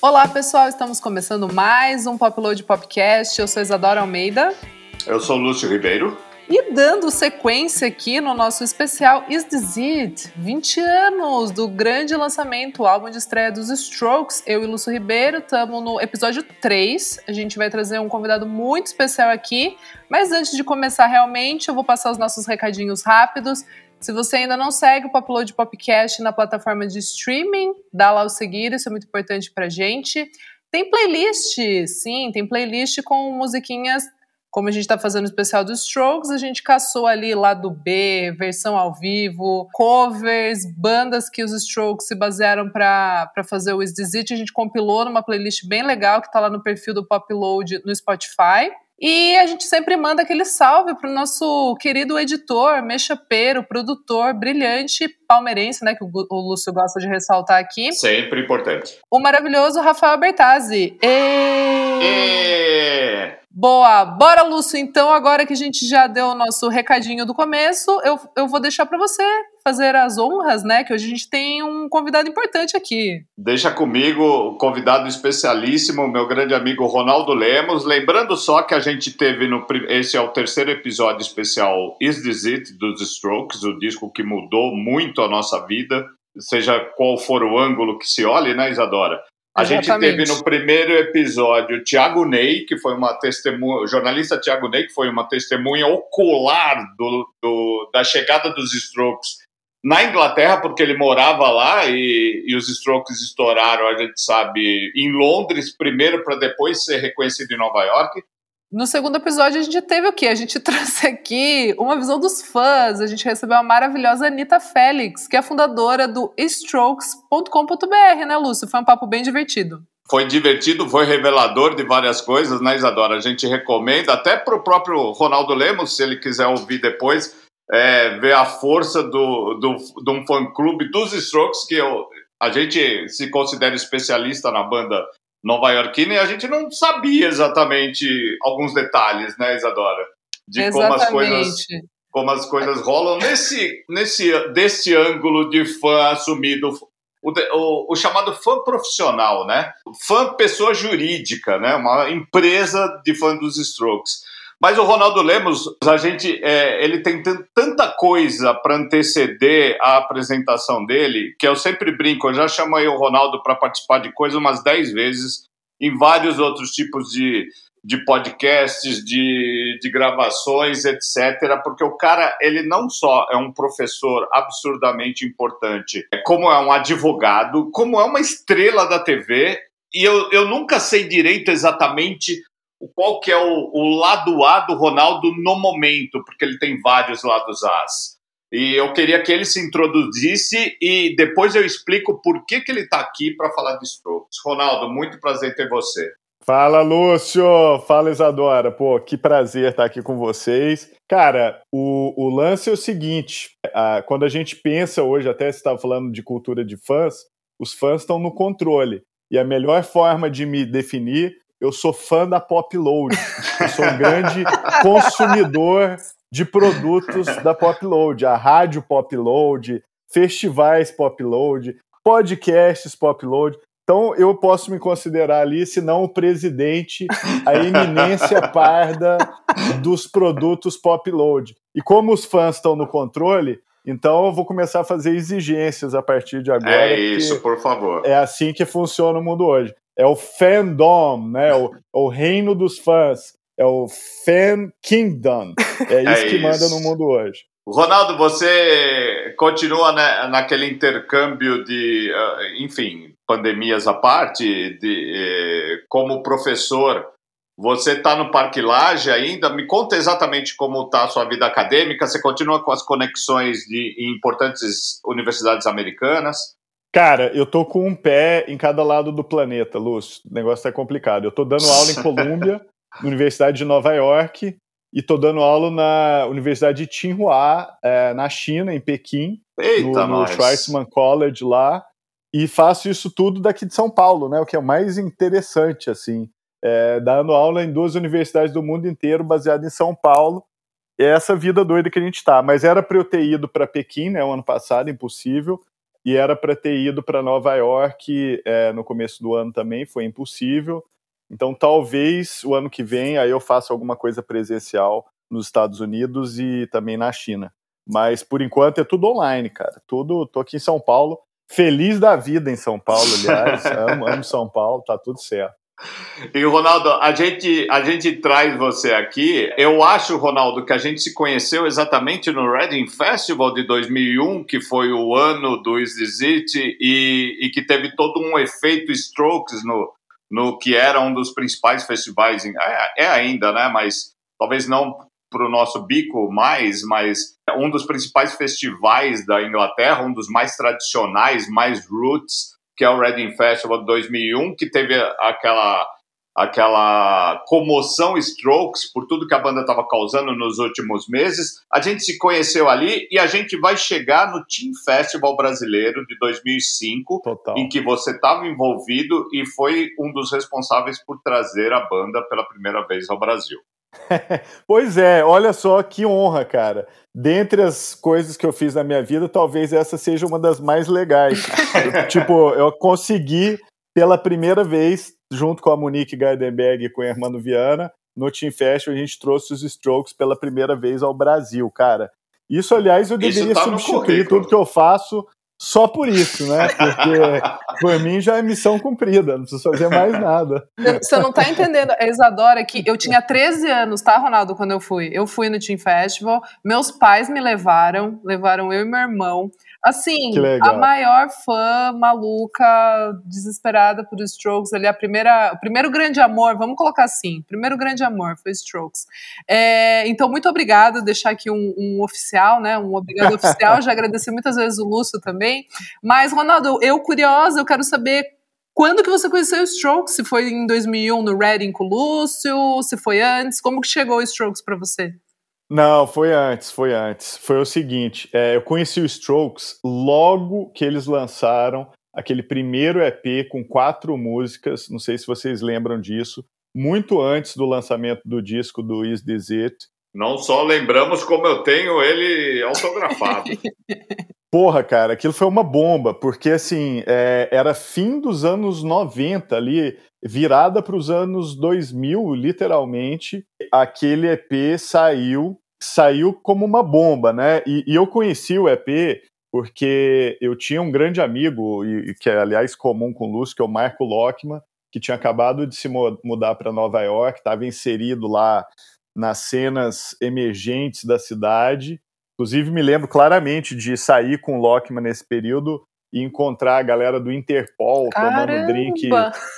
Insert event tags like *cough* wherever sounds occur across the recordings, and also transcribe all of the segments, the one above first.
Olá, pessoal, estamos começando mais um Popload Podcast. Eu sou Isadora Almeida. Eu sou Lúcio Ribeiro. E dando sequência aqui no nosso especial Is This It? 20 anos do grande lançamento, o álbum de estreia dos Strokes. Eu e Lúcio Ribeiro estamos no episódio 3. A gente vai trazer um convidado muito especial aqui. Mas antes de começar realmente, eu vou passar os nossos recadinhos rápidos. Se você ainda não segue o Upload Podcast na plataforma de streaming, dá lá o seguir, isso é muito importante pra gente. Tem playlist, sim, tem playlist com musiquinhas, como a gente está fazendo o especial dos Strokes, a gente caçou ali lado B, versão ao vivo, covers, bandas que os Strokes se basearam para fazer o Is This It, a gente compilou numa playlist bem legal que está lá no perfil do Popload no Spotify. E a gente sempre manda aquele salve para o nosso querido editor, Mechapeiro, produtor brilhante palmeirense, né? Que o Lúcio gosta de ressaltar aqui. Sempre importante. O maravilhoso Rafael Bertazzi. E... E... Boa! Bora, Lúcio, então, agora que a gente já deu o nosso recadinho do começo, eu, eu vou deixar para você fazer as honras, né? Que hoje a gente tem um convidado importante aqui. Deixa comigo o convidado especialíssimo, meu grande amigo Ronaldo Lemos. Lembrando só que a gente teve no. Esse é o terceiro episódio especial Is This It dos Strokes, o disco que mudou muito a nossa vida, seja qual for o ângulo que se olhe, né, Isadora? A Exatamente. gente teve no primeiro episódio o Thiago Ney, que foi uma testemunha, o jornalista Thiago Ney, que foi uma testemunha ocular do, do, da chegada dos Strokes na Inglaterra, porque ele morava lá e, e os Strokes estouraram, a gente sabe, em Londres primeiro, para depois ser reconhecido em Nova York. No segundo episódio, a gente teve o quê? A gente *laughs* trouxe aqui uma visão dos fãs. A gente recebeu a maravilhosa Anitta Félix, que é fundadora do strokes.com.br, né, Lúcio? Foi um papo bem divertido. Foi divertido, foi revelador de várias coisas, né, Isadora? A gente recomenda, até para o próprio Ronaldo Lemos, se ele quiser ouvir depois, é, ver a força do, do, de um fã-clube dos Strokes, que eu, a gente se considera especialista na banda nova iorquina e a gente não sabia exatamente alguns detalhes, né, Isadora? De exatamente. como as coisas como as coisas rolam nesse nesse desse ângulo de fã assumido o, o, o, chamado fã profissional, né? Fã pessoa jurídica, né? Uma empresa de fã dos Strokes. Mas o Ronaldo Lemos, a gente, é, ele tem tanta coisa para anteceder a apresentação dele, que eu sempre brinco, eu já chamei o Ronaldo para participar de coisas umas 10 vezes, em vários outros tipos de, de podcasts, de, de gravações, etc. Porque o cara, ele não só é um professor absurdamente importante, como é um advogado, como é uma estrela da TV, e eu, eu nunca sei direito exatamente qual que é o, o lado A do Ronaldo no momento, porque ele tem vários lados A's. E eu queria que ele se introduzisse e depois eu explico por que, que ele está aqui para falar de Strokes. Ronaldo, muito prazer ter você. Fala, Lúcio! Fala, Isadora! Pô, que prazer estar aqui com vocês. Cara, o, o lance é o seguinte: a, quando a gente pensa hoje, até você estava falando de cultura de fãs, os fãs estão no controle. E a melhor forma de me definir eu sou fã da Pop Load. Eu sou um grande consumidor de produtos da Pop Load, a rádio Pop Load, festivais Pop Load, podcasts Pop Load. Então eu posso me considerar ali, se não o presidente, a eminência parda dos produtos Pop Load. E como os fãs estão no controle, então eu vou começar a fazer exigências a partir de agora. É isso, por favor. É assim que funciona o mundo hoje é o fandom, né? O, o reino dos fãs. É o fan kingdom. É *laughs* isso é que isso. manda no mundo hoje. Ronaldo, você continua né, naquele intercâmbio de, uh, enfim, pandemias à parte, de, eh, como professor. Você está no Parque Laje ainda? Me conta exatamente como está a sua vida acadêmica. Você continua com as conexões de, em importantes universidades americanas? Cara, eu tô com um pé em cada lado do planeta, Lúcio. O negócio tá complicado. Eu tô dando aula em Colômbia, *laughs* na Universidade de Nova York, e tô dando aula na Universidade de Tsinghua, é, na China, em Pequim, Eita, no, no Schwarzman College lá. E faço isso tudo daqui de São Paulo, né? O que é o mais interessante, assim. É, dando aula em duas universidades do mundo inteiro, baseado em São Paulo. É essa vida doida que a gente tá. Mas era para eu ter ido para Pequim, né, o ano passado, impossível e era para ter ido para Nova York é, no começo do ano também, foi impossível. Então talvez o ano que vem aí eu faça alguma coisa presencial nos Estados Unidos e também na China. Mas por enquanto é tudo online, cara. Tudo, tô aqui em São Paulo, feliz da vida em São Paulo, aliás. *laughs* amo, amo São Paulo, tá tudo certo. E Ronaldo, a gente, a gente traz você aqui. Eu acho, Ronaldo, que a gente se conheceu exatamente no Reading Festival de 2001, que foi o ano do Is This It, e, e que teve todo um efeito Strokes no, no que era um dos principais festivais. É, é ainda, né? Mas talvez não para o nosso bico mais, mas um dos principais festivais da Inglaterra, um dos mais tradicionais, mais roots que é o Reading Festival de 2001, que teve aquela aquela comoção Strokes por tudo que a banda estava causando nos últimos meses. A gente se conheceu ali e a gente vai chegar no Team Festival brasileiro de 2005, Total. em que você estava envolvido e foi um dos responsáveis por trazer a banda pela primeira vez ao Brasil. *laughs* pois é, olha só que honra, cara. Dentre as coisas que eu fiz na minha vida, talvez essa seja uma das mais legais. *laughs* tipo, eu consegui pela primeira vez, junto com a Monique Gardenberg e com o Hermano Viana, no Team Fest, a gente trouxe os Strokes pela primeira vez ao Brasil, cara. Isso, aliás, eu deveria tá substituir tudo que eu faço só por isso, né? Porque por mim já é missão cumprida, não preciso fazer mais nada. Você não tá entendendo, a Isadora, que eu tinha 13 anos, tá, Ronaldo, quando eu fui? Eu fui no Team Festival, meus pais me levaram, levaram eu e meu irmão. Assim, a maior fã maluca, desesperada por Strokes ali, a primeira, o primeiro grande amor, vamos colocar assim, primeiro grande amor foi Strokes. É, então, muito obrigada, deixar aqui um, um oficial, né, um obrigado *laughs* oficial, já agradeci muitas vezes o Lúcio também, mas, Ronaldo, eu curiosa, eu quero saber quando que você conheceu o Strokes? Se foi em 2001 no Reading com o Lúcio, se foi antes, como que chegou o Strokes para você? Não, foi antes, foi antes. Foi o seguinte, é, eu conheci o Strokes logo que eles lançaram aquele primeiro EP com quatro músicas, não sei se vocês lembram disso, muito antes do lançamento do disco do Is This It. Não só lembramos como eu tenho ele *laughs* autografado. Porra, cara, aquilo foi uma bomba, porque assim, é, era fim dos anos 90 ali, virada para os anos 2000, literalmente, aquele EP saiu, saiu como uma bomba, né? E, e eu conheci o EP porque eu tinha um grande amigo, e, que é aliás comum com o Lúcio, que é o Marco Lockman, que tinha acabado de se mudar para Nova York, estava inserido lá nas cenas emergentes da cidade Inclusive, me lembro claramente de sair com o Lockman nesse período e encontrar a galera do Interpol Caramba. tomando drink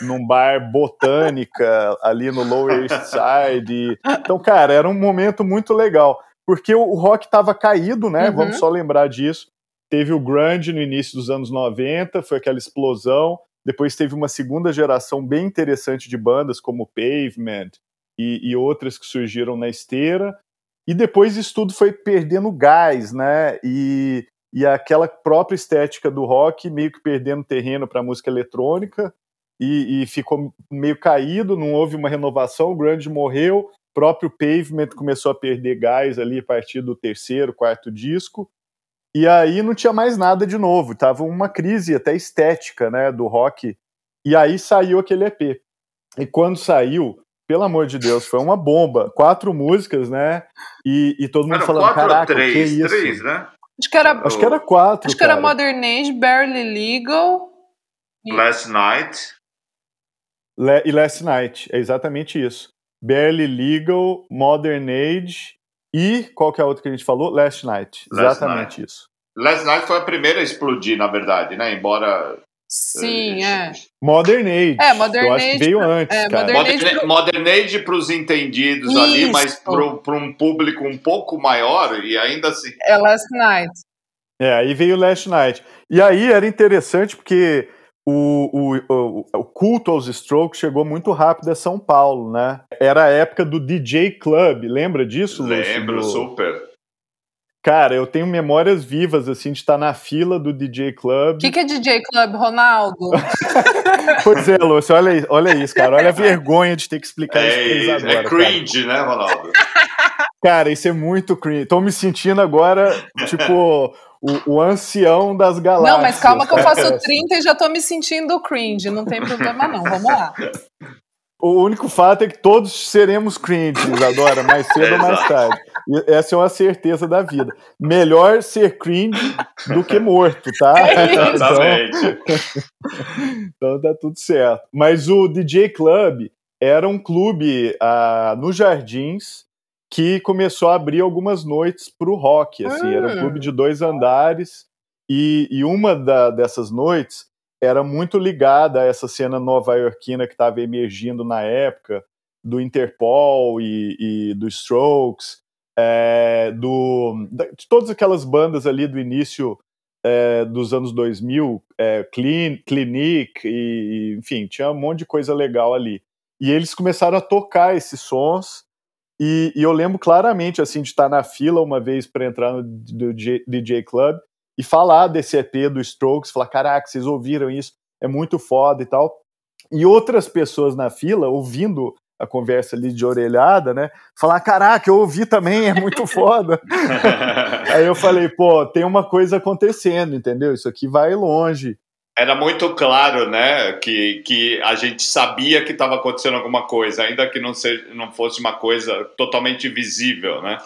num bar botânica ali no Lower East Side. Então, cara, era um momento muito legal. Porque o, rock estava caído, né? Uhum. Vamos só lembrar disso. Teve o grunge no início dos anos 90, foi aquela explosão. Depois teve uma segunda geração bem interessante de bandas, como Pavement e, e outras que surgiram na esteira. E depois isso tudo foi perdendo gás, né? E, e aquela própria estética do rock meio que perdendo terreno para a música eletrônica e, e, ficou meio caído, não houve uma renovação, o grunge morreu, próprio Pavement começou a perder gás ali a partir do terceiro, quarto disco, e aí não tinha mais nada de novo, tava uma crise até estética, né, do rock, e aí saiu aquele EP. E quando saiu, pelo amor de Deus, foi uma bomba. Quatro músicas, né? E, e todo mundo falando, caraca, três, que é isso? Três, né? Acho que era, acho que era quatro. Acho cara. que era Modern Age, Barely Legal. Last Night. Le e Last Night, é exatamente isso. Barely Legal, Modern Age e qual que é a outra que a gente falou? Last Night. Last exatamente Night. isso. Last Night foi a primeira a explodir, na verdade, né? Embora Sim, é. Modern Age. É, Modern Eu acho Age. Que veio antes. É, cara. Modern, Age pro... Modern Age para os entendidos Isso. ali, mas para um público um pouco maior e ainda assim. É Last Night. É, aí veio Last Night. E aí era interessante porque o, o, o, o, culto aos Strokes chegou muito rápido a São Paulo, né? Era a época do DJ Club, lembra disso, Lembro, Lúcio? super. Cara, eu tenho memórias vivas, assim, de estar na fila do DJ Club. O que, que, é DJ Club, Ronaldo? *laughs* pois é, Lúcio, olha, olha isso, cara. Olha a vergonha de ter que explicar é, isso agora. É cringe, cara. né, Ronaldo? *laughs* Cara, isso é muito cringe. Tô me sentindo agora, tipo, o, o, ancião das galáxias. Não, mas calma que eu faço 30 e já tô me sentindo cringe. Não tem problema, não. Vamos lá. O único fato é que todos seremos cringe, Isadora, mais cedo ou mais tarde. E essa é uma certeza da vida. Melhor ser cringe do que morto, tá? É *laughs* Exatamente. Então, *laughs* então tá tudo certo. Mas o DJ Club era um clube ah, nos Jardins que começou a abrir algumas noites para o rock. Assim, Era um ah. clube de dois andares e, e uma da, dessas noites era muito ligada a essa cena nova-iorquina que estava emergindo na época, do Interpol e, e do Strokes, é, do, de todas aquelas bandas ali do início é, dos anos 2000, é, Clean, Clinique, e, enfim, tinha um monte de coisa legal ali. E eles começaram a tocar esses sons, e, e eu lembro claramente assim de estar na fila uma vez para entrar no DJ, DJ Club e falar desse EP do Strokes, falar, caraca, vocês ouviram isso, é muito foda e tal. E outras pessoas na fila, ouvindo a conversa ali de orelhada, né? Falar, caraca, eu ouvi também, é muito *laughs* foda. *laughs* Aí eu falei, pô, tem uma coisa acontecendo, entendeu? Isso aqui vai longe era muito claro, né, que, que a gente sabia que estava acontecendo alguma coisa, ainda que não, seja, não fosse uma coisa totalmente visível, né?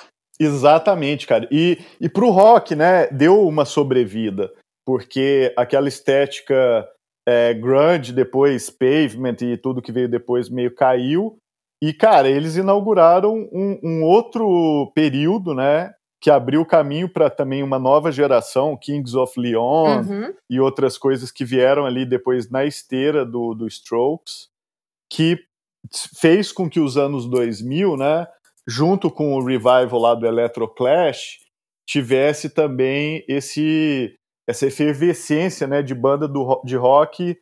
Exatamente, cara. E, e para o rock, né, deu uma sobrevida, porque aquela estética é, grunge, depois pavement e tudo que veio depois meio caiu. E, cara, eles inauguraram um, um outro período, né, que abriu caminho para também uma nova geração, Kings of Leon uhum. e outras coisas que vieram ali depois na esteira do, do Strokes, que fez com que os anos 2000, né, junto com o revival lá do Electroclash, tivesse também esse essa efervescência, né, de banda do, de rock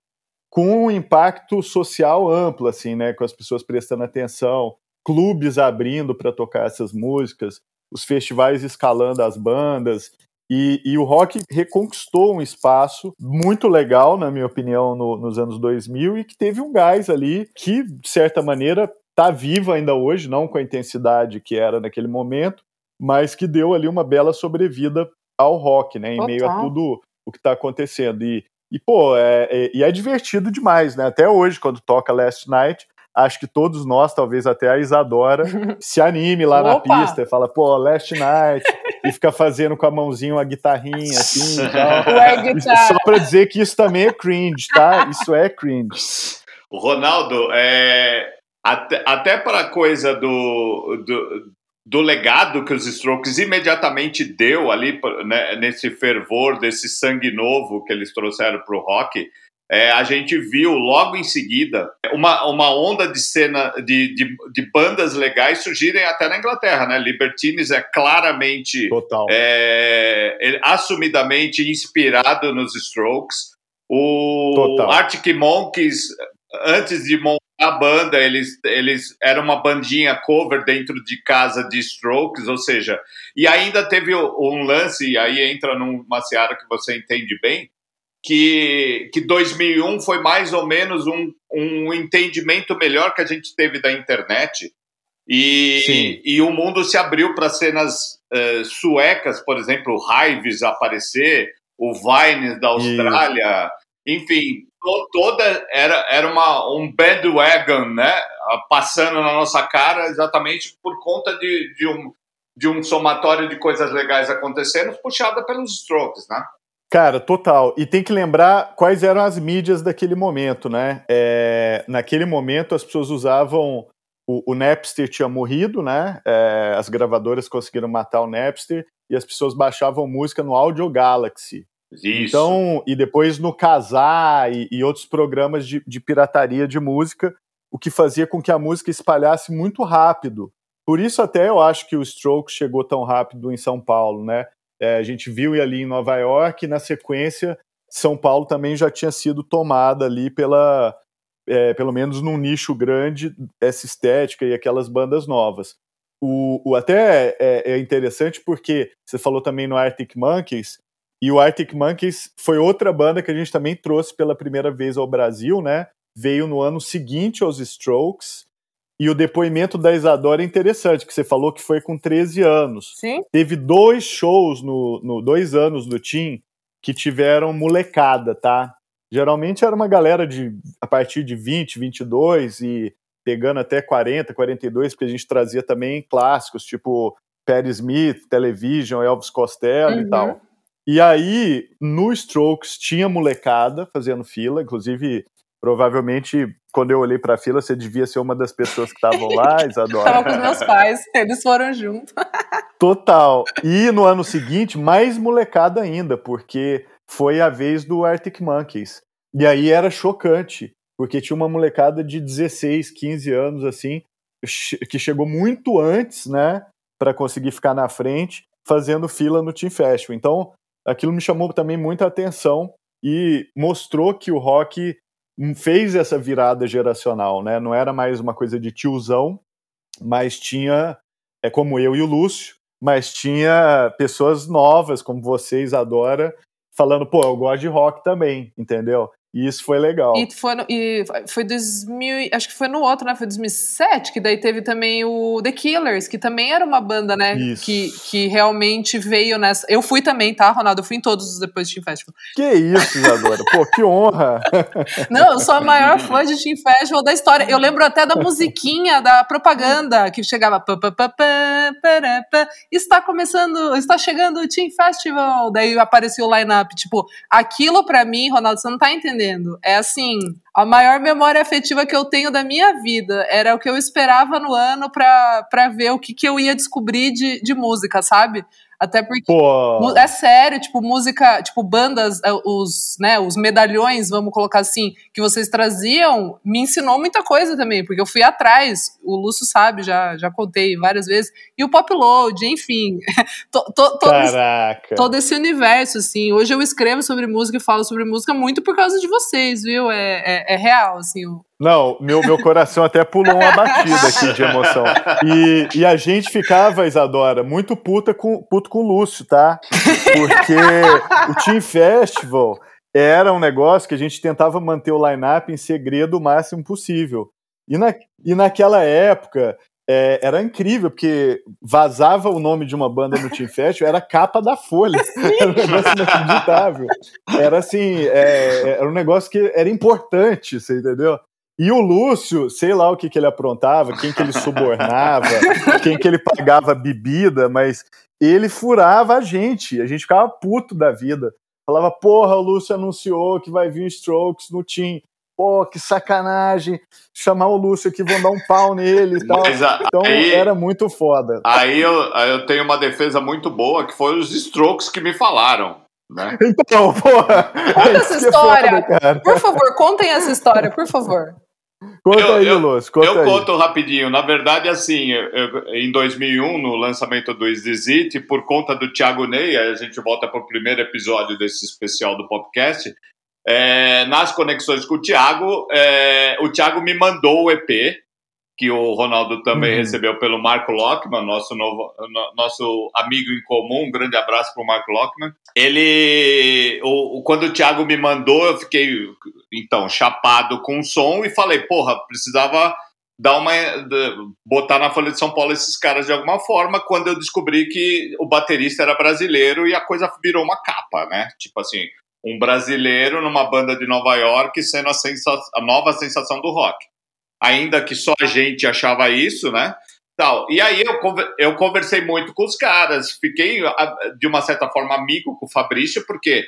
com um impacto social amplo, assim, né, com as pessoas prestando atenção, clubes abrindo para tocar essas músicas, os festivais escalando as bandas. E, e, o rock reconquistou um espaço muito legal, na minha opinião, no, nos anos 2000 e que teve um gás ali que, de certa maneira, está vivo ainda hoje, não com a intensidade que era naquele momento, mas que deu ali uma bela sobrevida ao rock, né, em Total. meio a tudo o que está acontecendo. E, e pô, é, é, e é divertido demais, né? Até hoje, quando toca Last Night, acho que todos nós, talvez até a Isadora, *laughs* se anime lá na pista e fala, pô, Last Night, *laughs* e fica fazendo com a mãozinha uma guitarrinha assim e tal. Só para dizer que isso também é cringe, tá? Isso é cringe. O Ronaldo, é, até, até para a coisa do, do, do, legado que os Strokes imediatamente deu ali né, nesse fervor, desse sangue novo que eles trouxeram para o rock, é, a gente viu logo em seguida uma, uma onda de cena de, de, de, bandas legais surgirem até na Inglaterra, né? Libertines é claramente é, é, assumidamente inspirado nos Strokes. O Total. Arctic Monkeys, antes de montar a banda, eles, eles eram uma bandinha cover dentro de casa de Strokes, ou seja, e ainda teve um lance, e aí entra numa seara que você entende bem, que, que 2001 foi mais ou menos um, um entendimento melhor que a gente teve da internet. E, e o mundo se abriu para cenas uh, suecas, por exemplo, o Hives aparecer, o Vines da Austrália, Isso. Enfim, to, toda era, era uma, um bandwagon, né, passando na nossa cara exatamente por conta de, de, um, de um somatório de coisas legais acontecendo, puxada pelos Strokes, né? Cara, total. E tem que lembrar quais eram as mídias daquele momento, né? É, naquele momento as pessoas usavam. O, o Napster tinha morrido, né? É, as gravadoras conseguiram matar o Napster e as pessoas baixavam música no Audio Galaxy. Isso. Então, e depois no Casar e, e outros programas de, de pirataria de música, o que fazia com que a música espalhasse muito rápido. Por isso até eu acho que o Stroke chegou tão rápido em São Paulo, né? É, a gente viu ali em Nova York, e na sequência, São Paulo também já tinha sido tomada ali pela, é, pelo menos num nicho grande, essa estética e aquelas bandas novas. O, o até é, é, interessante porque você falou também no Arctic Monkeys, e o Arctic Monkeys foi outra banda que a gente também trouxe pela primeira vez ao Brasil, né? Veio no ano seguinte aos Strokes, E o depoimento da Isadora é interessante, que você falou que foi com 13 anos. Sim. Teve dois shows no, no dois anos do Tim que tiveram molecada, tá? Geralmente era uma galera de a partir de 20, 22 e pegando até 40, 42, porque a gente trazia também clássicos, tipo Perry Smith, Television, Elvis Costello uhum. e tal. E aí, no Strokes, tinha molecada fazendo fila, inclusive, provavelmente, quando eu olhei para a fila, você devia ser uma das pessoas que estavam lá, *laughs* Isadora. Estava com os meus pais, eles foram junto. *laughs* Total. E no ano seguinte, mais molecada ainda, porque foi a vez do Arctic Monkeys. E aí era chocante, porque tinha uma molecada de 16, 15 anos, assim, que chegou muito antes, né, para conseguir ficar na frente, fazendo fila no Team Festival. Então, aquilo me chamou também muita atenção e mostrou que o rock fez essa virada geracional, né? Não era mais uma coisa de tiozão, mas tinha, é como eu e o Lúcio, mas tinha pessoas novas, como vocês, Adora, falando, pô, eu gosto de rock também, entendeu? E isso foi legal. E foi, no, e foi 2000, acho que foi no outro, né? Foi 2007, que daí teve também o The Killers, que também era uma banda, né? Isso. Que, que realmente veio nessa. Eu fui também, tá, Ronaldo? Eu fui em todos os depois de Team Festival. Que isso, Isadora? Pô, que honra! *laughs* Não, eu sou a maior fã de Team Festival da história. Eu lembro até da musiquinha da propaganda que chegava. Pá, pá, pá, pá, pá, pá, está começando, está chegando o Team Festival. Daí apareceu o line-up. Tipo, aquilo pra mim, Ronaldo, você não tá entendendo entendendo. É assim, a maior memória afetiva que eu tenho da minha vida era o que eu esperava no ano para ver o que, que eu ia descobrir de, de música, sabe? Até porque Pô. é sério, tipo, música, tipo, bandas, é, os, né, os medalhões, vamos colocar assim, que vocês traziam, me ensinou muita coisa também, porque eu fui atrás, o Lúcio sabe, já, já contei várias vezes, e o Pop Load, enfim. *laughs* to, to, todo, Caraca. todo esse universo, assim. Hoje eu escrevo sobre música e falo sobre música muito por causa de vocês, viu? É, é, é real, assim, o, não, meu, meu coração até pulou uma batida aqui de emoção. E, e a gente ficava, Isadora, muito puta com, puto com o Lúcio, tá? Porque o Team Festival era um negócio que a gente tentava manter o line-up em segredo o máximo possível. E, na, e naquela época é, era incrível, porque vazava o nome de uma banda no Team Festival, era capa da Folha. Era um negócio inacreditável. Era assim, é, era um negócio que era importante, você entendeu? E o Lúcio, sei lá o que, que ele aprontava, quem que ele subornava, *laughs* quem que ele pagava bebida, mas ele furava a gente. A gente ficava puto da vida. Falava, porra, o Lúcio anunciou que vai vir Strokes no Team. Pô, que sacanagem. Chamar o Lúcio aqui, vão dar um pau nele e tal. Mas, então aí, era muito foda. Aí eu, eu tenho uma defesa muito boa, que foi os Strokes que me falaram. Né? Então, porra. Conta *laughs* essa é história. É foda, por favor, contem essa história, por favor. Conta eu, aí, eu, Luz, conta eu aí. conto rapidinho. Na verdade, assim, eu, em 2001, no lançamento do Exit, por conta do Thiago Ney, a gente volta para o primeiro episódio desse especial do podcast, é, nas conexões com o Thiago, é, o Thiago me mandou o EP, que o Ronaldo também uhum. recebeu pelo Marco Lockman, nosso, novo, no, nosso amigo em comum. Um grande abraço para o Marco Lockman. Ele, o, quando o Thiago me mandou, eu fiquei, então, chapado com o som e falei, porra, precisava dar uma botar na Folha de São Paulo esses caras de alguma forma quando eu descobri que o baterista era brasileiro e a coisa virou uma capa, né? Tipo assim, um brasileiro numa banda de Nova York sendo a, sensa a nova sensação do rock ainda que só a gente achava isso, né? Tal. E aí eu, eu conversei muito com os caras, fiquei de uma certa forma amigo com o Fabrício, porque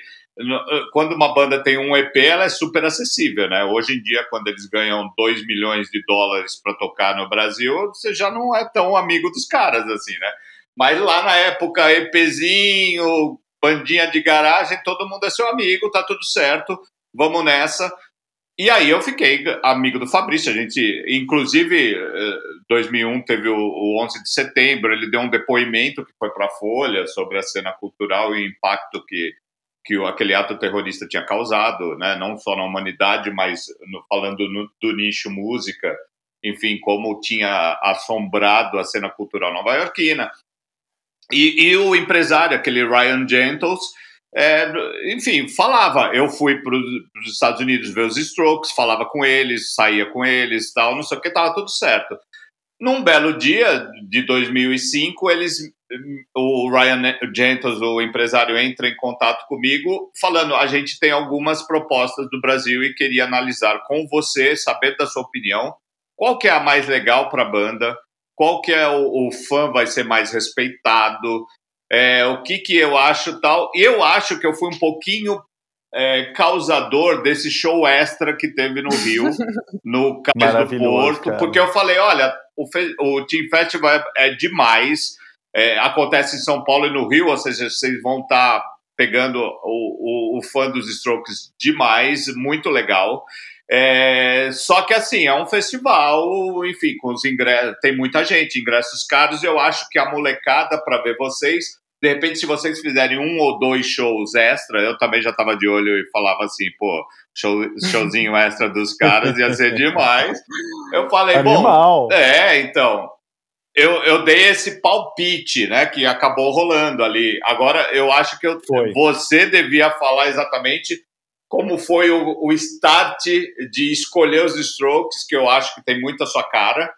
quando uma banda tem um EP, ela é super acessível, né? Hoje em dia, quando eles ganham 2 milhões de dólares para tocar no Brasil, você já não é tão amigo dos caras assim, né? Mas lá na época, EPzinho, bandinha de garagem, todo mundo é seu amigo, tá tudo certo, vamos nessa. E aí eu fiquei amigo do Fabrício. A gente, inclusive, 2001 eh, teve o, 11 de setembro. Ele deu um depoimento que foi para a Folha sobre a cena cultural e o impacto que que aquele ato terrorista tinha causado, né? Não só na humanidade, mas no, falando no, do nicho música, enfim, como tinha assombrado a cena cultural nova-iorquina. E, e o empresário, aquele Ryan Gentles, é, enfim, falava. Eu fui para os Estados Unidos ver os Strokes, falava com eles, saía com eles, tal, não sei o que, tava tudo certo. Num belo dia de 2005, eles, o Ryan Gentos, o empresário, entra em contato comigo, falando: a gente tem algumas propostas do Brasil e queria analisar com você, saber da sua opinião, qual que é a mais legal para a banda, qual que é o, o, fã vai ser mais respeitado, é, o que que eu acho tal. E eu acho que eu fui um pouquinho é, causador desse show extra que teve no Rio, *laughs* no Cais do Porto, cara. porque eu falei, olha, o, o Team Festival é, é demais, é, acontece em São Paulo e no Rio, ou seja, vocês vão estar tá pegando o, o, o, fã dos Strokes demais, muito legal. É, só que assim, é um festival, enfim, com os ingressos, tem muita gente, ingressos caros, eu acho que a molecada para ver vocês de repente, se vocês fizerem um ou dois shows extra, eu também já estava de olho e falava assim, pô, show, showzinho extra dos caras ia ser demais. Eu falei, Animal. bom, é, então, eu, eu dei esse palpite, né, que acabou rolando ali. Agora, eu acho que eu, você devia falar exatamente como foi o, o start de escolher os strokes, que eu acho que tem muito a sua cara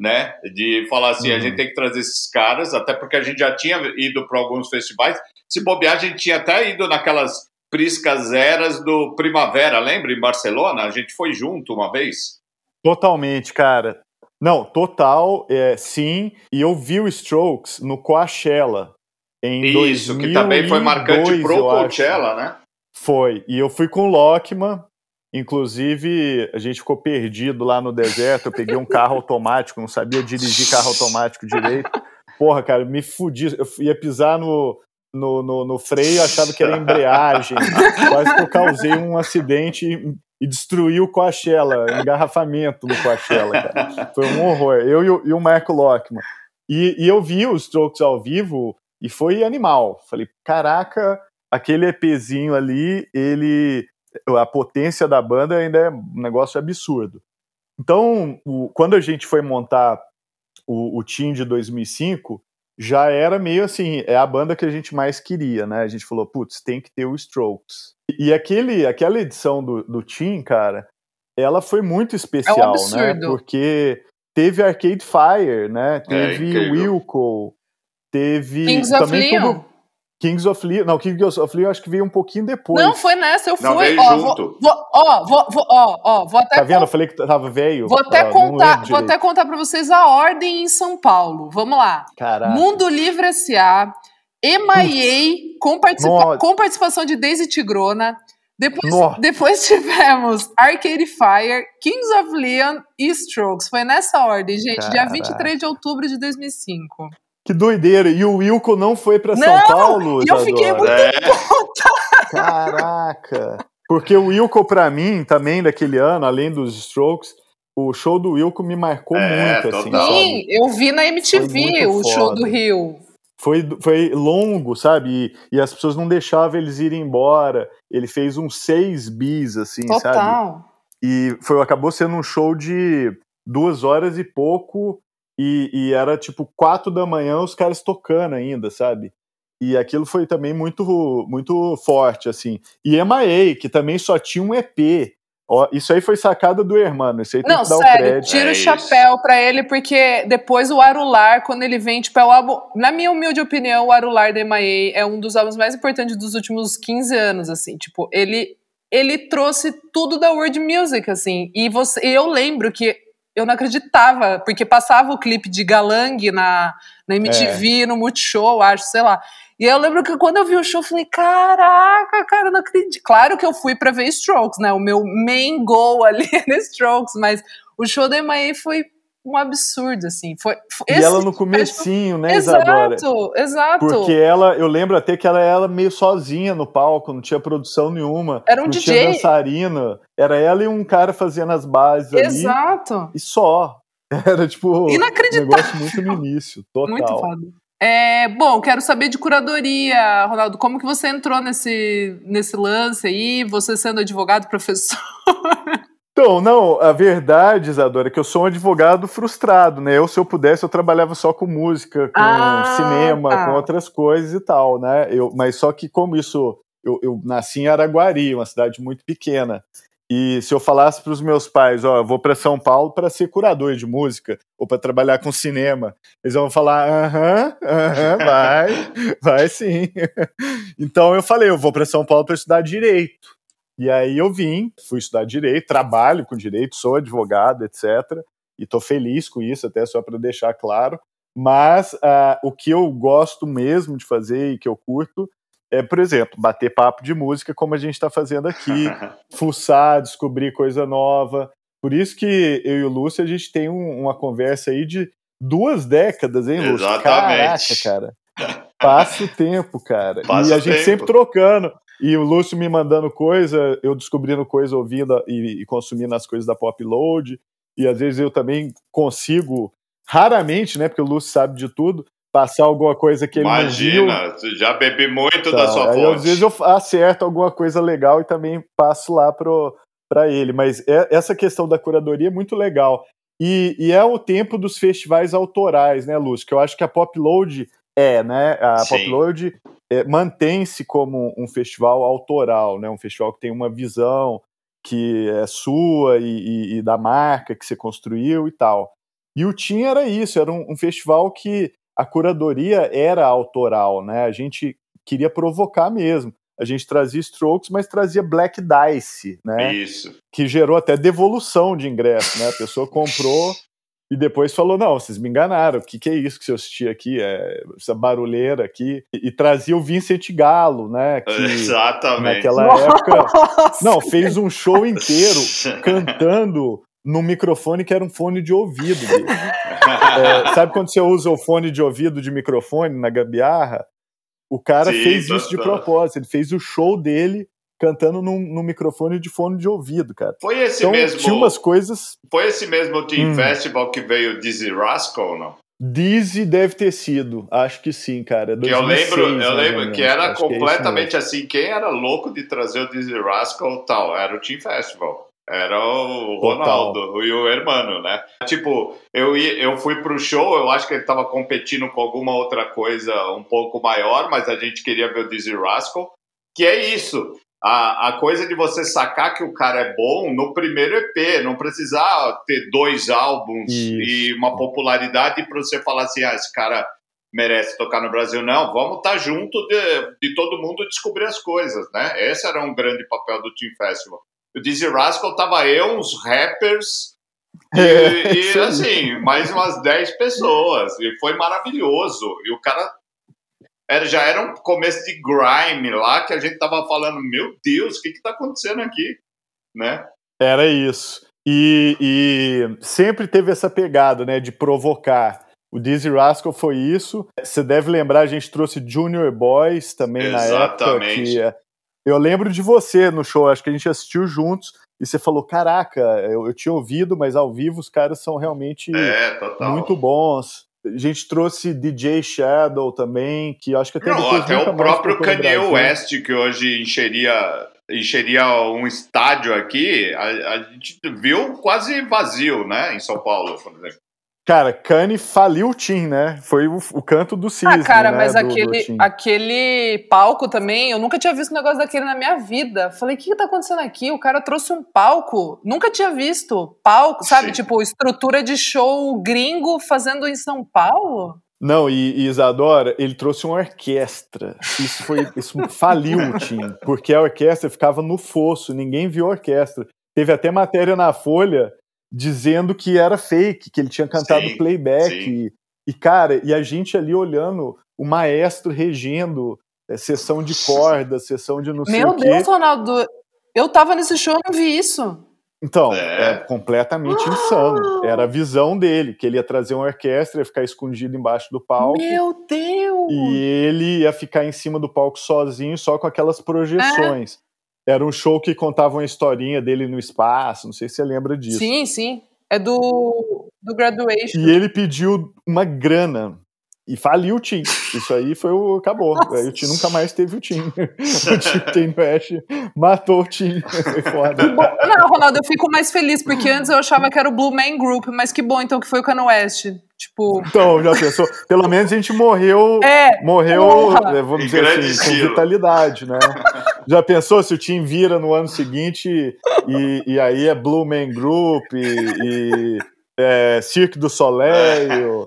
né? De falar assim, uhum. a gente tem que trazer esses caras, até porque a gente já tinha ido para alguns festivais. Se bobear, a gente tinha até ido naquelas priscas eras do Primavera, lembra? Em Barcelona, a gente foi junto uma vez. Totalmente, cara. Não, total, é, sim. E eu vi o Strokes no Coachella. Em Isso, 2002, que também foi marcante pro Coachella, né? Foi. E eu fui com o Lockman, Inclusive, a gente ficou perdido lá no deserto. Eu peguei um carro automático, não sabia dirigir carro automático direito. Porra, cara, me fudi. Eu ia pisar no, no, no, no freio, achava que era embreagem. Quase que eu causei um acidente e, e destruí o Coachella, engarrafamento no Coachella, cara. Foi um horror. Eu e o, e o Marco Lockman. E, e eu vi os Strokes ao vivo e foi animal. Falei, caraca, aquele EPzinho ali, ele a potência da banda ainda é um negócio absurdo. Então, o, quando a gente foi montar o, o Team de 2005, já era meio assim, é a banda que a gente mais queria, né? A gente falou, putz, tem que ter o Strokes. E aquele, aquela edição do, do Team, cara, ela foi muito especial, é um né? Porque teve Arcade Fire, né? É teve é, Wilco, teve Kings também of Leon. Kings of Leon. Não, Kings of Leon acho que veio um pouquinho depois. Não, foi nessa, eu fui. Não, veio ó, junto. Vou, ó, vou, vou, ó, ó, vou até. Tá vendo? Eu falei que tava velho. Vou até contar, vou até contar pra vocês a ordem em São Paulo. Vamos lá. Caraca. Mundo Livre S.A., EMIA, com, participa com participação de Daisy Tigrona. Depois, depois *laughs* tivemos Arcade Fire, Kings of Leon e Strokes. Foi nessa ordem, gente. Caraca. Dia 23 de outubro de 2005. Que doideira. E o Wilco não foi para São Paulo? E eu fiquei muito é. *laughs* Caraca. Porque o Wilco, para mim, também daquele ano, além dos Strokes, o show do Wilco me marcou é, muito, assim. Sim, eu vi na MTV o foda. show do Rio. Foi, foi longo, sabe? E, e, as pessoas não deixavam eles irem embora. Ele fez uns seis bis, assim, Total. sabe? E foi, acabou sendo um show de duas horas e pouco e, e, era tipo quatro da manhã os caras tocando ainda, sabe? E aquilo foi também muito, muito forte, assim. E Emae, que também só tinha um EP. Ó, isso aí foi sacada do Hermano. Isso aí tem Não, que dar sério, o crédito. tira é o chapéu isso. pra ele, porque depois o Arular, quando ele vem, tipo, é o álbum. Na minha humilde opinião, o Arular da Emae é um dos álbuns mais importantes dos últimos 15 anos, assim. Tipo, ele. Ele trouxe tudo da world music, assim. E você, eu lembro que eu não acreditava, porque passava o clipe de Galang na, na MTV, é. no Multishow, acho, sei lá. E eu lembro que quando eu vi o show, eu falei, caraca, cara, eu não acredito. Claro que eu fui para ver Strokes, né? O meu main goal ali *laughs* era Strokes, mas o show da Emae foi um absurdo, assim. Foi, foi e esse, ela no comecinho, né, Isadora? Exato, exato. Porque ela, eu lembro até que ela era meio sozinha no palco, não tinha produção nenhuma. Era um não DJ. tinha dançarina. Era ela e um cara fazendo as bases exato. ali. E só. *laughs* Era, tipo, Inacreditável. um negócio muito no início, total. Muito foda. É, bom, quero saber de curadoria, Ronaldo. Como que você entrou nesse, nesse lance aí? Você sendo advogado, professor? *laughs* Então, não, a verdade, Isadora, é que eu sou um advogado frustrado, né? Eu, se eu pudesse, eu trabalhava só com música, com ah, cinema, tá. com outras coisas e tal, né? Eu, mas só que como isso, eu, eu nasci em Araguari, uma cidade muito pequena, E se eu falasse para os meus pais, ó, eu vou para São Paulo para ser curador de música ou para trabalhar com cinema, eles vão falar, aham, aham, *laughs* vai, vai sim. *laughs* então eu falei, eu vou para São Paulo para estudar direito. E aí eu vim, fui estudar direito, trabalho com direito, sou advogado, etc. E estou feliz com isso, até só para deixar claro. Mas uh, o que eu gosto mesmo de fazer e que eu curto é, por exemplo, bater papo de música como a gente está fazendo aqui, *laughs* fuçar, descobrir coisa nova. Por isso que eu e o Lúcio, a gente tem um, uma conversa aí de duas décadas, hein, Lúcio? Exatamente. Caraca, cara. Passa o tempo, cara. Passa e a gente tempo. sempre trocando. E o Lúcio me mandando coisa, eu descobrindo coisa, ouvindo e, e consumindo as coisas da Pop Load. E às vezes eu também consigo, raramente, né? Porque o Lúcio sabe de tudo, passar alguma coisa que ele Imagina, não viu. já bebi muito Então, da sua aí, fonte. Às vezes eu acerto alguma coisa legal e também passo lá para ele. Mas é, essa questão da curadoria é muito legal. E, e, é o tempo dos festivais autorais, né, Lúcio? Que eu acho que a Pop Load é, né? A Sim. É, mantém-se como um festival autoral, né? Um festival que tem uma visão que é sua e, e, e da marca que você construiu e tal. E o Tim era isso, era um, um festival que a curadoria era autoral, né? A gente queria provocar mesmo. A gente trazia Strokes, mas trazia Black Dice, né? Isso. Que gerou até devolução de ingresso, né? A pessoa comprou e depois falou: não, vocês me enganaram, o que, que é isso que você assistia aqui? É, essa barulheira aqui. E, e trazia o Vincent Galo, né? Que Exatamente. naquela época. Não, fez um show inteiro *laughs* cantando no microfone que era um fone de ouvido. É, sabe quando você usa o fone de ouvido de microfone na gambiarra? O cara Sim, fez tá- isso de tá. propósito. Ele fez o show dele cantando num, num microfone de fone de ouvido, cara. Foi esse Então mesmo. tinha umas coisas. Foi esse mesmo Team Hum. Festival que veio o Dizzy Rascal, não? Dizzy deve ter sido. Acho que sim, cara. Que eu 2006, lembro, eu ou lembro que era Acho que é completamente assim. Quem era louco de trazer o Dizzy Rascal tal? Era o Team Festival. Era o Total. Ronaldo e o hermano, né? Tipo, eu, ia, eu fui pro show, eu acho que ele tava competindo com alguma outra coisa um pouco maior, mas a gente queria ver o Dizzy Rascal. Que é isso. A, a coisa de você sacar que o cara é bom no primeiro EP, não precisar ter dois álbuns Isso. e uma popularidade para você falar assim, ah, esse cara merece tocar no Brasil. Não, vamos estar junto de, de todo mundo descobrir as coisas, né? Esse era um grande papel do Team Festival. O Dizzy Rascal tava eu, uns rappers e, É, e, assim, mais umas 10 pessoas. E foi maravilhoso. E o cara era, já era um começo de grime lá que a gente tava falando, meu Deus, o que que tá acontecendo aqui? Né? Era isso. E, e sempre teve essa pegada, né, de provocar. O Dizzy Rascal foi isso. Você deve lembrar, a gente trouxe Junior Boys também na época. Exatamente. Que, é, eu lembro de você no show, acho que a gente assistiu juntos, e você falou: Caraca, eu, eu tinha ouvido, mas ao vivo os caras são realmente É, muito bons. A gente trouxe DJ Shadow também, que acho que até Não, até o próprio Kanye. West, que hoje encheria, encheria um estádio aqui, a, a gente viu quase vazio, né, em São Paulo, por exemplo. Cara, Kanye faliu o Tim, né? Foi o, o canto do cisne, Ah, cara, né, mas do- do aquele, Tim. aquele palco também, eu nunca tinha visto um negócio daquele na minha vida. Falei, o que, que tá acontecendo aqui? O cara trouxe um palco, nunca tinha visto palco, sabe? Sim. Tipo, estrutura de show gringo fazendo em São Paulo. Não, e, e Isadora, ele trouxe uma orquestra. Isso foi, isso *laughs* faliu o Tim, porque a orquestra ficava no fosso, ninguém viu a orquestra. Teve até matéria na Folha dizendo que era fake, que ele tinha cantado Sim, playback. sim. E, e, cara, e a gente ali olhando o maestro regendo é, sessão de corda, sessão de não sei Meu o quê. Deus, Ronaldo, eu tava nesse show e não vi isso. Então, É. é, completamente insano. Era a visão dele, que ele ia trazer uma orquestra, ia ficar escondido embaixo do palco. Meu Deus! E ele ia ficar em cima do palco sozinho, só com aquelas projeções. Era um show que contava uma historinha dele no espaço, não sei se você lembra disso. Sim, sim. É do, do Graduation. E ele pediu uma grana. E faliu o Tim. Isso aí foi o. Acabou. Aí o Tim nunca mais teve o Tim. o Tim *laughs* West matou o Tim. Foi foda. Bom, não, Ronaldo, eu fico mais feliz, porque antes eu achava que era o Blue Man Group, mas que bom então que foi o Kanye West. Tipo. Então, já pensou? Pelo menos a gente morreu. É! Morreu, eh, vamos dizer assim, com vitalidade, né? *laughs* Já pensou se o time vira no ano seguinte e, e aí é Blue Man Group e, e é, Cirque do Soleil,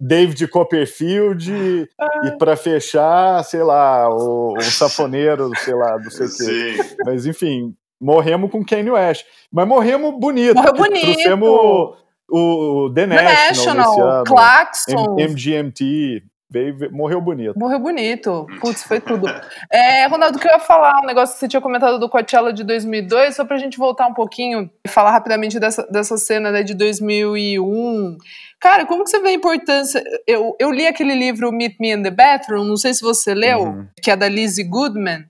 David Copperfield e, e para fechar, sei lá, o, o safoneiro, sei lá, do sei quê. Mas enfim, morremos com Kanye West. Mas morremos bonito. Morreu bonito. Trouxemos o, o The, The National, National Claxon. MGMT. Veio, morreu bonito. Morreu bonito. Putz, foi tudo. É, Ronaldo, que eu ia falar um negócio que você tinha comentado do Coachella de 2002, só pra gente voltar um pouquinho e falar rapidamente dessa, dessa cena né, de 2001. Cara, como que você vê a importância? Eu, eu li aquele livro Meet Me in the Bathroom, não sei se você leu, uhum. que é da Lizzie Goodman,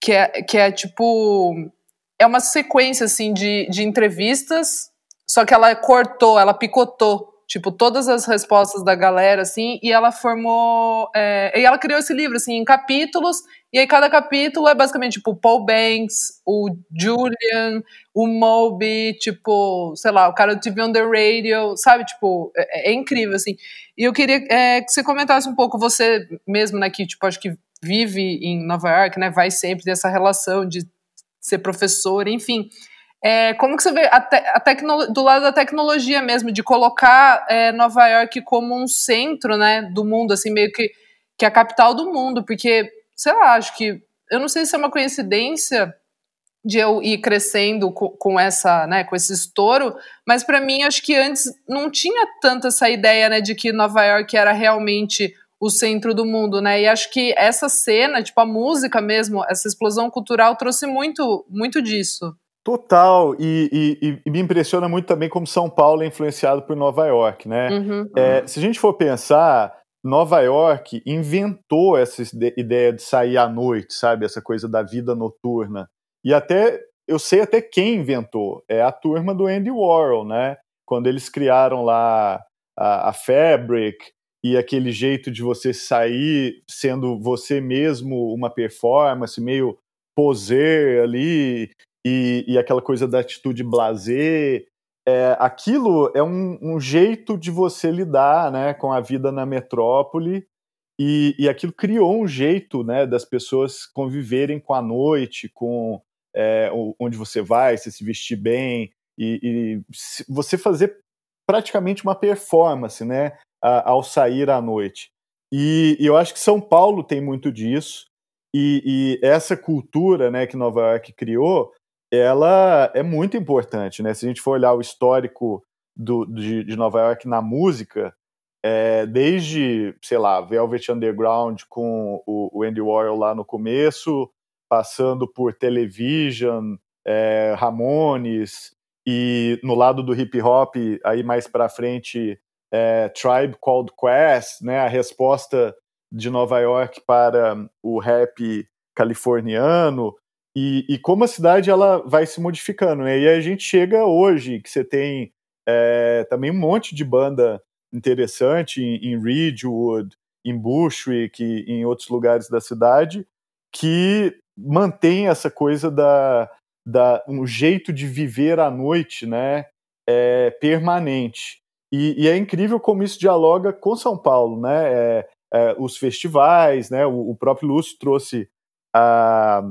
que é, que é tipo. É uma sequência assim de, de entrevistas, só que ela cortou, ela picotou tipo, todas as respostas da galera, assim, e ela formou, é, e ela criou esse livro, assim, em capítulos, e aí cada capítulo é basicamente, tipo, Paul Banks, o Julian, o Moby, tipo, sei lá, o cara do TV on the Radio, sabe, tipo, é, é incrível, assim. E eu queria é, que você comentasse um pouco, você mesmo, né, que, tipo, acho que vive em Nova York, né, vai sempre dessa relação de ser professor, enfim, é, como que você vê a, te, a tecno, do lado da tecnologia mesmo, de colocar é, Nova York como um centro né, do mundo, assim, meio que, que a capital do mundo, porque, sei lá, acho que. Eu não sei se é uma coincidência de eu ir crescendo com, com essa, né, com esse estouro, mas para mim acho que antes não tinha tanto essa ideia, né, de que Nova York era realmente o centro do mundo, né? E acho que essa cena, tipo a música mesmo, essa explosão cultural trouxe muito, muito disso. Total, e, e, e, me impressiona muito também como São Paulo é influenciado por Nova York, né? Uhum. É, se a gente for pensar, Nova York inventou essa ideia de sair à noite, sabe? Essa coisa da vida noturna. E até, eu sei até quem inventou, é a turma do Andy Warhol, né? Quando eles criaram lá a, a Fabric e aquele jeito de você sair sendo você mesmo uma performance meio poser ali, e, e aquela coisa da atitude blazer. É, aquilo é um, um, jeito de você lidar né, com a vida na metrópole e, e aquilo criou um jeito né, das pessoas conviverem com a noite, com é, onde você vai, você se vestir bem e, e você fazer praticamente uma performance né, ao sair à noite. E, e, eu acho que São Paulo tem muito disso e, e essa cultura né, que Nova York criou ela é muito importante, né? Se a gente for olhar o histórico do, de, de Nova York na música, é, desde, sei lá, Velvet Underground com o, o, Andy Warhol lá no começo, passando por Television, é, Ramones, e no lado do hip hop, aí mais para frente, é, Tribe Called Quest, né? A resposta de Nova York para o rap californiano, e, e, como a cidade ela vai se modificando, né? E a gente chega hoje, que você tem é, também um monte de banda interessante em, em Ridgewood, em Bushwick, em outros lugares da cidade, que mantém essa coisa da, da um jeito de viver à noite, né? É, permanente. E, e, é incrível como isso dialoga com São Paulo, né? É, é, os festivais, né? O, o próprio Lúcio trouxe a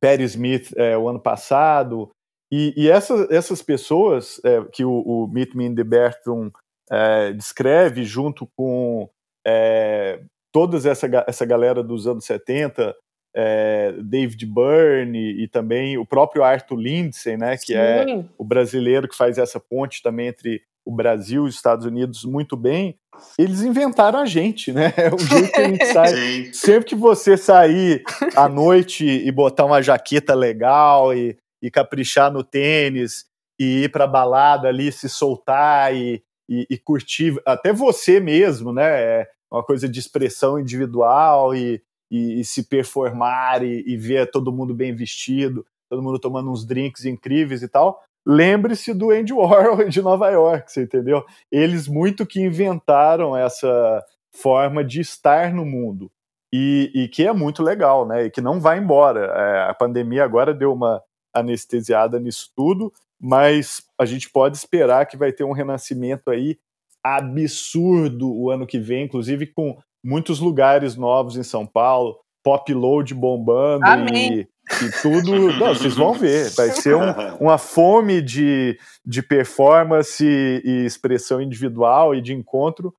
Perry Smith é, o ano passado. E, e essas, essas pessoas é, que o, o Meet Me in the Bathroom é, descreve, junto com é, toda essa, essa galera dos anos 70, é, David Byrne e também o próprio Arthur Lindsay, né, que é Sim. é o brasileiro que faz essa ponte também entre o Brasil e os Estados Unidos muito bem, eles inventaram a gente, né? *laughs* É o jeito que a gente sai. *laughs* Sim. Sempre que você sair à noite e botar uma jaqueta legal e, e caprichar no tênis e ir para balada ali, se soltar e, e, e, curtir, até você mesmo, né? É uma coisa de expressão individual e, e se performar e, ver todo mundo bem vestido, todo mundo tomando uns drinks incríveis e tal lembre-se do Andy Warhol *laughs* de Nova York, você entendeu? Eles muito que inventaram essa forma de estar no mundo. E, e que é muito legal, né? E que não vai embora. É, a pandemia agora deu uma anestesiada nisso tudo, mas a gente pode esperar que vai ter um renascimento aí absurdo o ano que vem, inclusive com muitos lugares novos em São Paulo, pop load bombando Amém. e E tudo. Não, vocês vão ver. Vai ser um, *laughs* uma fome de, de performance e expressão individual e de encontro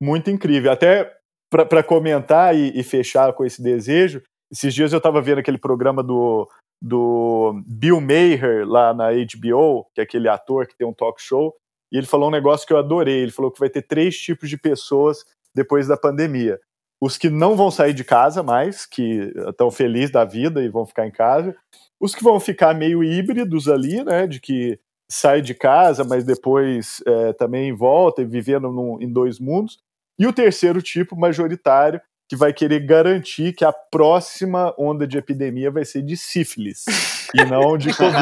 muito incrível. Até para comentar e, e, fechar com esse desejo, esses dias eu estava vendo aquele programa do, do Bill Maher lá na HBO, que é aquele ator que tem um talk show, e ele falou um negócio que eu adorei. Ele falou que vai ter três tipos de pessoas depois da pandemia os que não vão sair de casa mais, que estão felizes da vida e vão ficar em casa, os que vão ficar meio híbridos ali, né, de que sai de casa, mas depois é, também volta e vivendo num, em dois mundos, e o terceiro tipo, majoritário, que vai querer garantir que a próxima onda de epidemia vai ser de sífilis *laughs* e não de Covid,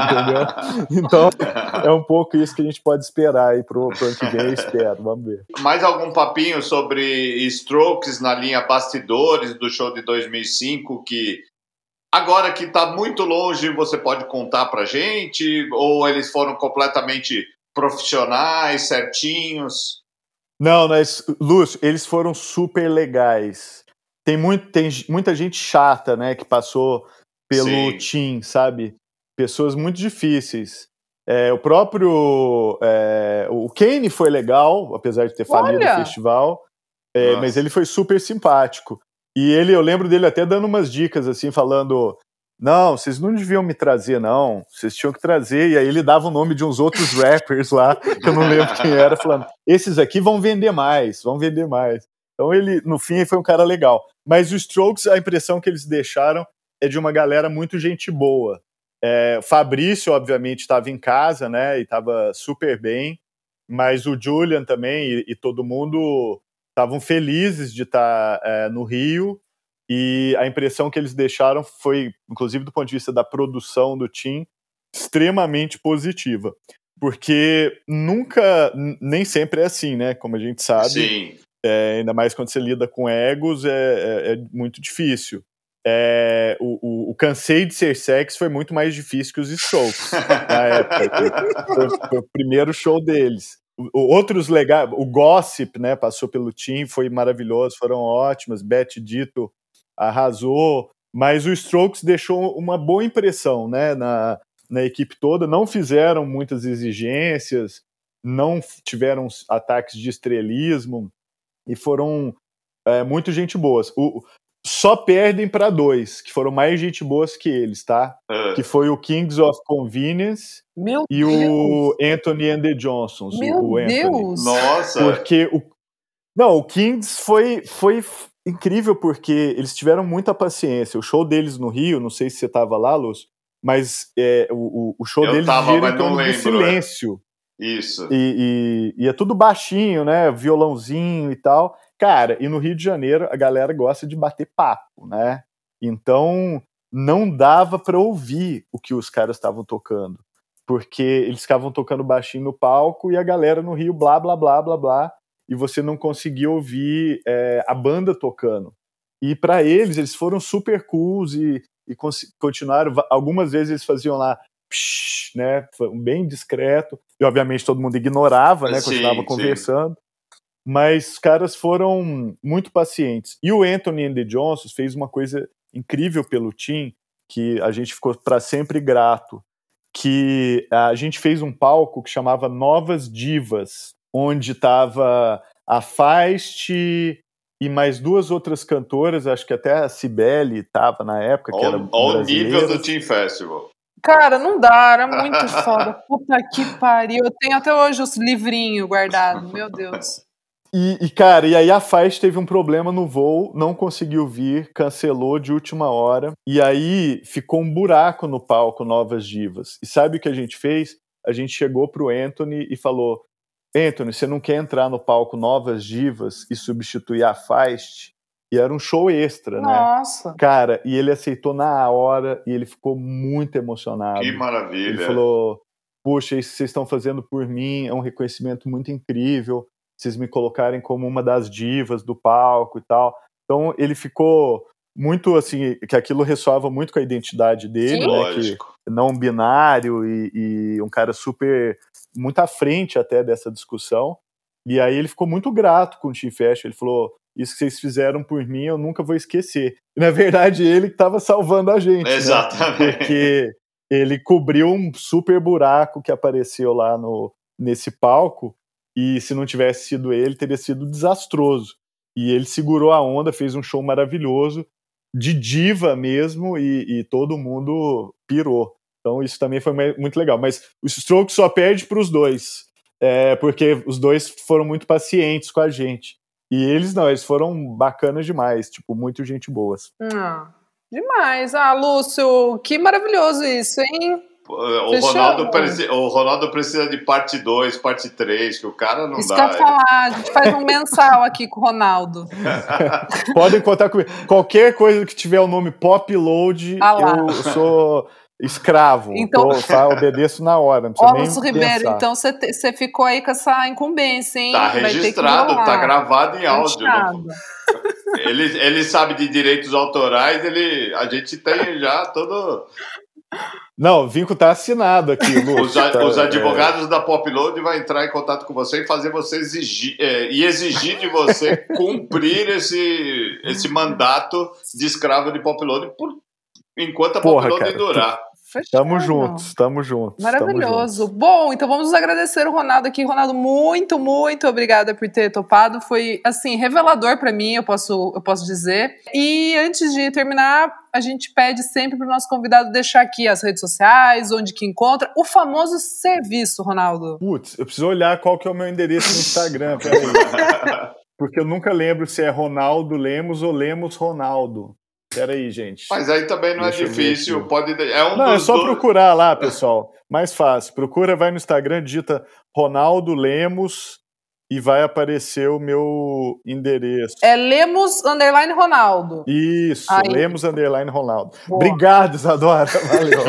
entendeu? Então, *laughs* é um pouco isso que a gente pode esperar aí pro, pro ano que vem, eu espero, vamos ver. Mais algum papinho sobre Strokes na linha bastidores do show de 2005 que agora que está muito longe você pode contar pra gente? Ou eles foram completamente profissionais, certinhos? Não, mas, Lúcio, eles foram super legais. Tem, muito, tem muita gente chata, né, que passou pelo Sim. team, sabe? Pessoas muito difíceis. É, o próprio. É, o Kane foi legal, apesar de ter falido Olha. o festival. É, mas ele foi super simpático. E ele, eu lembro dele até dando umas dicas, assim, falando: não, vocês não deviam me trazer, não. Vocês tinham que trazer. E aí ele dava o nome de uns outros *laughs* rappers lá, que eu não lembro quem era, falando: esses aqui vão vender mais, vão vender mais. Então ele, no fim, foi um cara legal. Mas os Strokes, a impressão que eles deixaram é de uma galera muito gente boa. É, Fabrício, obviamente, estava em casa, né? E estava super bem. Mas o Julian também e, e todo mundo estavam felizes de estar tá, é, no Rio e a impressão que eles deixaram foi, inclusive do ponto de vista da produção do team, extremamente positiva. Porque nunca, nem sempre é assim, né? Como a gente sabe. Sim. É, ainda mais quando você lida com egos, é, é, é muito difícil. É, o, o, o, Cansei de Ser Sex foi muito mais difícil que os Strokes na época. Foi, foi, o primeiro show deles. O, outros legais, o Gossip, né, passou pelo team, foi maravilhoso, foram ótimas. Beth Dito arrasou, mas o Strokes deixou uma boa impressão né, na, na equipe toda. Não fizeram muitas exigências, não tiveram ataques de estrelismo e foram é, muito gente boas. O, só perdem para dois, que foram mais gente boas que eles, tá? Uh. Que foi o Kings of Convenience Meu e Deus. o Anthony and the Johnsons. Meu o, o Deus! Nossa! Porque o. Não, o Kings foi, foi incrível porque eles tiveram muita paciência. O show deles no Rio, não sei se você estava lá, Lúcio, mas é, o, o show Eu deles tava, gira em torno do é. silêncio. É. Isso. E, e, e, é tudo baixinho, né? Violãozinho e tal. Cara, e no Rio de Janeiro a galera gosta de bater papo, né? Então não dava para ouvir o que os caras estavam tocando. Porque eles ficavam tocando baixinho no palco e a galera no Rio blá blá blá blá blá e você não conseguia ouvir é, a banda tocando. E para eles, eles foram super cools e, e continuaram. Algumas vezes eles faziam lá, psh, né, bem discreto, e obviamente todo mundo ignorava, né, continuava conversando. Mas os caras foram muito pacientes. E o Anthony and the Johnsons fez uma coisa incrível pelo Tim, que a gente ficou para sempre grato, que a gente fez um palco que chamava Novas Divas, onde estava a Feist e mais duas outras cantoras, acho que até a Cibele estava na época, que era Ao nível do Team Festival. Cara, não dá, era muito *laughs* foda. Puta que pariu. Eu tenho até hoje os livrinhos guardados, meu Deus. E, e, cara, e aí a Feist teve um problema no voo, não conseguiu vir, cancelou de última hora. E aí ficou um buraco no palco Novas Divas. E sabe o que a gente fez? A gente chegou pro Anthony e falou: Anthony, você não quer entrar no palco Novas Divas e substituir a Feist? E era um show extra, né? Nossa. Cara, e ele aceitou na hora e ele ficou muito emocionado. Que maravilha. Ele falou: Puxa, isso que vocês estão fazendo por mim é um reconhecimento muito incrível. Vocês me colocarem como uma das divas do palco e tal. Então ele ficou muito assim, que aquilo ressoava muito com a identidade dele, Sim. né? Lógico. Que não binário e, e, um cara super muito à frente até dessa discussão. E aí ele ficou muito grato com o Team Fest. Ele falou: isso que vocês fizeram por mim eu nunca vou esquecer. E, na verdade, ele que estava salvando a gente. Né? Exatamente. Né? Porque ele cobriu um super buraco que apareceu lá no, nesse palco, e se não tivesse sido ele, teria sido desastroso. E ele segurou a onda, fez um show maravilhoso, de diva mesmo, e, e todo mundo pirou. Então isso também foi muito legal. Mas o Stroke só perde para os dois, é, porque os dois foram muito pacientes com a gente. E eles não, eles foram bacanas demais, tipo, muito gente boas. Ah, demais. Ah, Lúcio, que maravilhoso isso, hein? O Ronaldo, precisa, o Ronaldo precisa de parte 2, parte 3, que o cara não Isso dá. Isso eu falar, a gente faz um mensal aqui com o Ronaldo. *laughs* Podem contar comigo. Qualquer coisa que tiver o nome Pop Load, ah eu sou escravo. Então, tô, tá, obedeço na hora. Não Ó, Lúcio Ribeiro, então você ficou aí com essa incumbência, hein? Tá registrado, tá gravado em áudio. Ele, ele sabe de direitos autorais, ele, a gente tem já todo. Não, o vinco tá assinado aqui. Lúcio, os, tá, os, advogados é... da Popload vão entrar em contato com você e fazer você exigir é, e exigir de você *laughs* cumprir esse, esse mandato de escravo de Popload por enquanto a Popload durar. Fechado. Tamo juntos, tamo juntos. Maravilhoso. Tamo juntos. Bom, então vamos agradecer o Ronaldo aqui. Ronaldo, muito, muito obrigada por ter topado. Foi, assim, revelador para mim, eu posso, eu posso dizer. E antes de terminar, a gente pede sempre pro nosso convidado deixar aqui as redes sociais, onde que encontra, o famoso serviço, Ronaldo. Putz, eu preciso olhar qual que é o meu endereço no Instagram, peraí. *laughs* Porque eu nunca lembro se é Ronaldo Lemos ou Lemos Ronaldo. Pera aí, gente. Mas aí também não é Deixa é difícil. Pode, é um não, é só procurar lá, *laughs* pessoal. Mais fácil. Procura, vai no Instagram, digita Ronaldo Lemos e vai aparecer o meu endereço. É Lemos Underline Ronaldo. Isso, Aí. Lemos Underline Ronaldo. Boa. Obrigado, Isadora. *laughs* Valeu.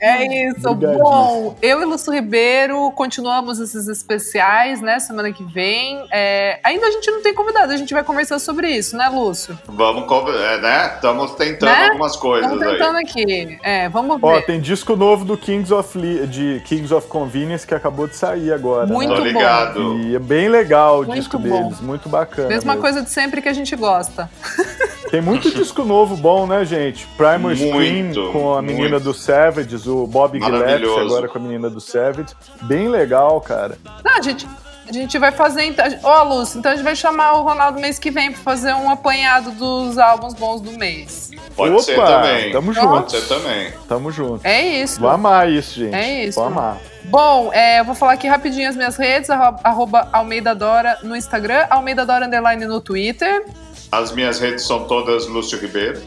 é isso. Bom, eu e Lúcio Ribeiro continuamos esses especiais, né? Semana que vem. É, ainda a gente não tem convidado, a gente vai conversar sobre isso, né, Lúcio? Vamos, é, né? Estamos tentando né? algumas coisas Estamos tentando aí. aqui. É, vamos ver. Ó, tem disco novo do Kings of, de Kings of Convenience que acabou de sair agora. Muito né? Ligado. E é bem legal o muito disco bom. deles, muito bacana. Mesma mesmo. coisa de sempre que a gente gosta. *laughs* Tem muito disco novo bom, né, gente? Primal Scream com a menina muito. do Savages, o Bob Gillespie agora com a menina do Savages. Bem legal, cara. Não, gente, a gente vai fazer. Então, ó, oh, Lúcio, então a gente vai chamar o Ronaldo mês que vem pra fazer um apanhado dos álbuns bons do mês. Pode Opa, ser também. Tamo junto. Pode ser também. Tamo junto. É isso. Vou amar isso, gente. É isso. Vou amar. Bom, é, eu vou falar aqui rapidinho as minhas redes, arroba Almeida Dora no Instagram, Almeida Dora Underline no Twitter. As minhas redes são todas Lúcio Ribeiro.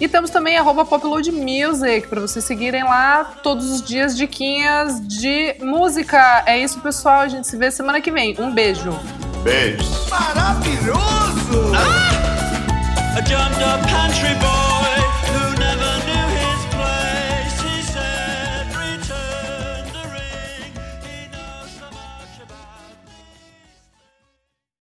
E temos também arroba Popload Music, para vocês seguirem lá todos os dias diquinhas de música. É isso, pessoal. A gente se vê semana que vem. Um beijo. Beijo. Maravilhoso! Ah!